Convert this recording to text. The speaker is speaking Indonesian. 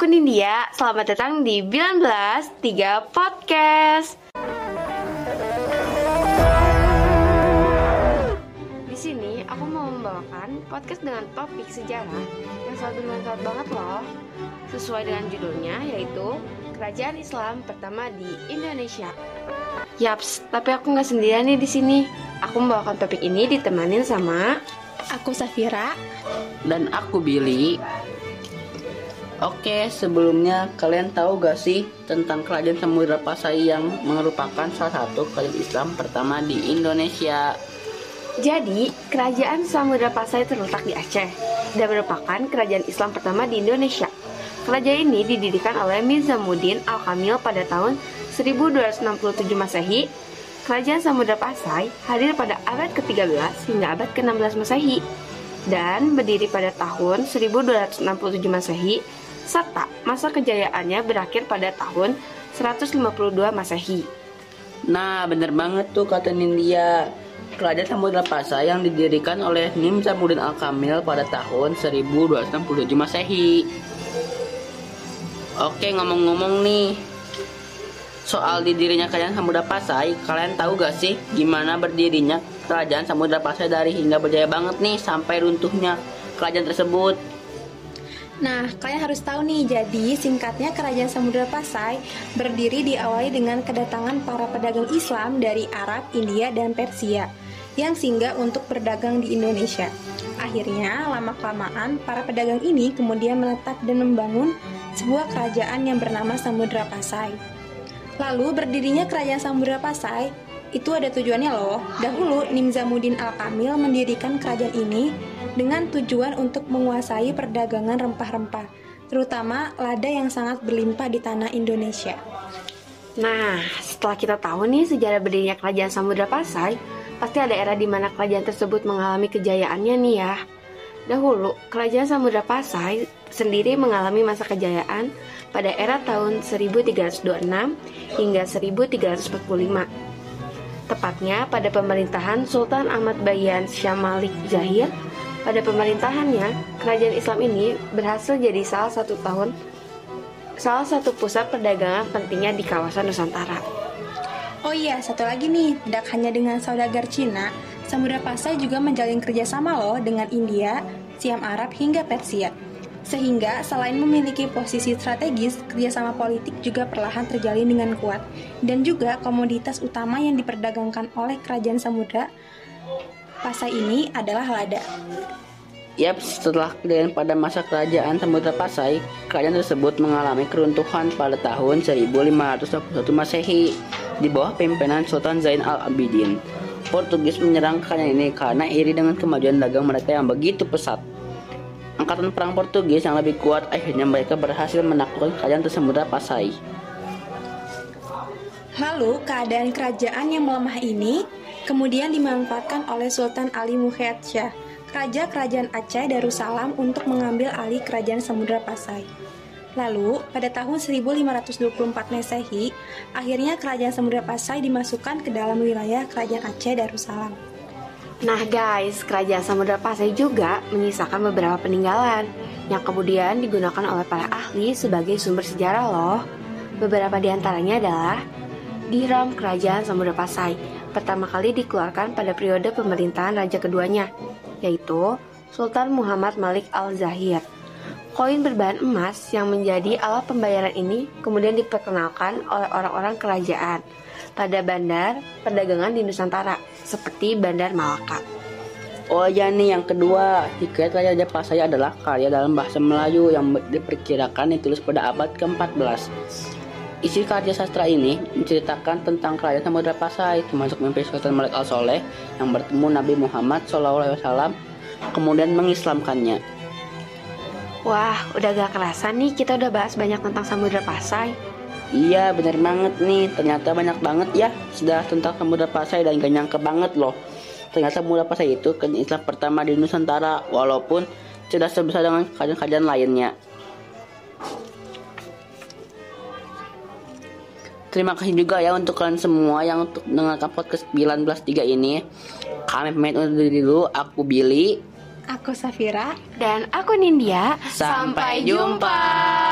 aku Nindya. Selamat datang di 19.3 Podcast. Di sini aku mau membawakan podcast dengan topik sejarah yang sangat bermanfaat banget loh. Sesuai dengan judulnya yaitu Kerajaan Islam pertama di Indonesia. Yaps, tapi aku nggak sendirian nih di sini. Aku membawakan topik ini ditemanin sama Aku Safira. Dan aku Billy. Oke, sebelumnya kalian tahu gak sih tentang kerajaan Samudra Pasai yang merupakan salah satu kerajaan Islam pertama di Indonesia? Jadi, kerajaan Samudra Pasai terletak di Aceh dan merupakan kerajaan Islam pertama di Indonesia. Kerajaan ini didirikan oleh Mizamuddin Al-Kamil pada tahun 1267 Masehi. Kerajaan Samudra Pasai hadir pada abad ke-13 hingga abad ke-16 Masehi dan berdiri pada tahun 1267 Masehi serta masa kejayaannya berakhir pada tahun 152 Masehi. Nah, bener banget tuh kata Nindya. Kerajaan Samudra Pasai yang didirikan oleh Nim Samudin Al-Kamil pada tahun 1267 Masehi. Oke, ngomong-ngomong nih, soal didirinya kerajaan Samudra Pasai, kalian tahu gak sih gimana berdirinya kerajaan Samudra Pasai dari hingga berjaya banget nih sampai runtuhnya kerajaan tersebut? Nah, kalian harus tahu nih, jadi singkatnya Kerajaan Samudra Pasai berdiri diawali dengan kedatangan para pedagang Islam dari Arab, India, dan Persia yang singgah untuk berdagang di Indonesia. Akhirnya, lama-kelamaan para pedagang ini kemudian menetap dan membangun sebuah kerajaan yang bernama Samudra Pasai. Lalu berdirinya Kerajaan Samudra Pasai itu ada tujuannya loh. Dahulu Nimzamuddin Al-Kamil mendirikan kerajaan ini dengan tujuan untuk menguasai perdagangan rempah-rempah, terutama lada yang sangat berlimpah di tanah Indonesia. Nah, setelah kita tahu nih sejarah berdirinya kerajaan Samudra Pasai, pasti ada era di mana kerajaan tersebut mengalami kejayaannya nih ya. Dahulu, kerajaan Samudra Pasai sendiri mengalami masa kejayaan pada era tahun 1326 hingga 1345. Tepatnya pada pemerintahan Sultan Ahmad Bayan Syah Malik Zahir pada pemerintahannya, kerajaan Islam ini berhasil jadi salah satu tahun salah satu pusat perdagangan pentingnya di kawasan Nusantara. Oh iya, satu lagi nih, tidak hanya dengan saudagar Cina, Samudra Pasai juga menjalin kerjasama loh dengan India, Siam Arab hingga Persia. Sehingga selain memiliki posisi strategis, kerjasama politik juga perlahan terjalin dengan kuat. Dan juga komoditas utama yang diperdagangkan oleh kerajaan Samudra Pasai ini adalah lada. Yap, setelah kejadian pada masa kerajaan Samudra Pasai, kerajaan tersebut mengalami keruntuhan pada tahun 1521 Masehi di bawah pimpinan Sultan Zain al-Abidin. Portugis menyerang kerajaan ini karena iri dengan kemajuan dagang mereka yang begitu pesat. Angkatan perang Portugis yang lebih kuat akhirnya mereka berhasil menaklukkan kerajaan Samudra Pasai. Lalu, keadaan kerajaan yang melemah ini kemudian dimanfaatkan oleh Sultan Ali Muhammad Shah, Raja Kerajaan Aceh Darussalam untuk mengambil alih kerajaan Samudra Pasai. Lalu, pada tahun 1524 Masehi, akhirnya kerajaan Samudra Pasai dimasukkan ke dalam wilayah kerajaan Aceh Darussalam. Nah guys, kerajaan Samudra Pasai juga menyisakan beberapa peninggalan yang kemudian digunakan oleh para ahli sebagai sumber sejarah loh. Beberapa di antaranya adalah Diram Kerajaan Samudra Pasai pertama kali dikeluarkan pada periode pemerintahan raja keduanya, yaitu Sultan Muhammad Malik Al-Zahir. Koin berbahan emas yang menjadi alat pembayaran ini kemudian diperkenalkan oleh orang-orang kerajaan pada bandar perdagangan di Nusantara, seperti Bandar Malaka. Oh ya nih yang kedua, Hikayat Raja Pasai adalah karya dalam bahasa Melayu yang diperkirakan ditulis pada abad ke-14. Isi karya sastra ini menceritakan tentang kerajaan Samudra Pasai, termasuk mimpi Sultan Malik Al Soleh yang bertemu Nabi Muhammad SAW, kemudian mengislamkannya. Wah, udah gak kerasa nih kita udah bahas banyak tentang Samudra Pasai. Iya, bener banget nih. Ternyata banyak banget ya sudah tentang Samudra Pasai dan gak nyangka banget loh. Ternyata Samudra Pasai itu kan Islam pertama di Nusantara, walaupun tidak sebesar dengan kerajaan-kerajaan lainnya. Terima kasih juga ya untuk kalian semua yang untuk mendengarkan podcast 193 ini. Kami pamit undur diri dulu. Aku Billy. Aku Safira. Dan aku Nindya. Sampai jumpa.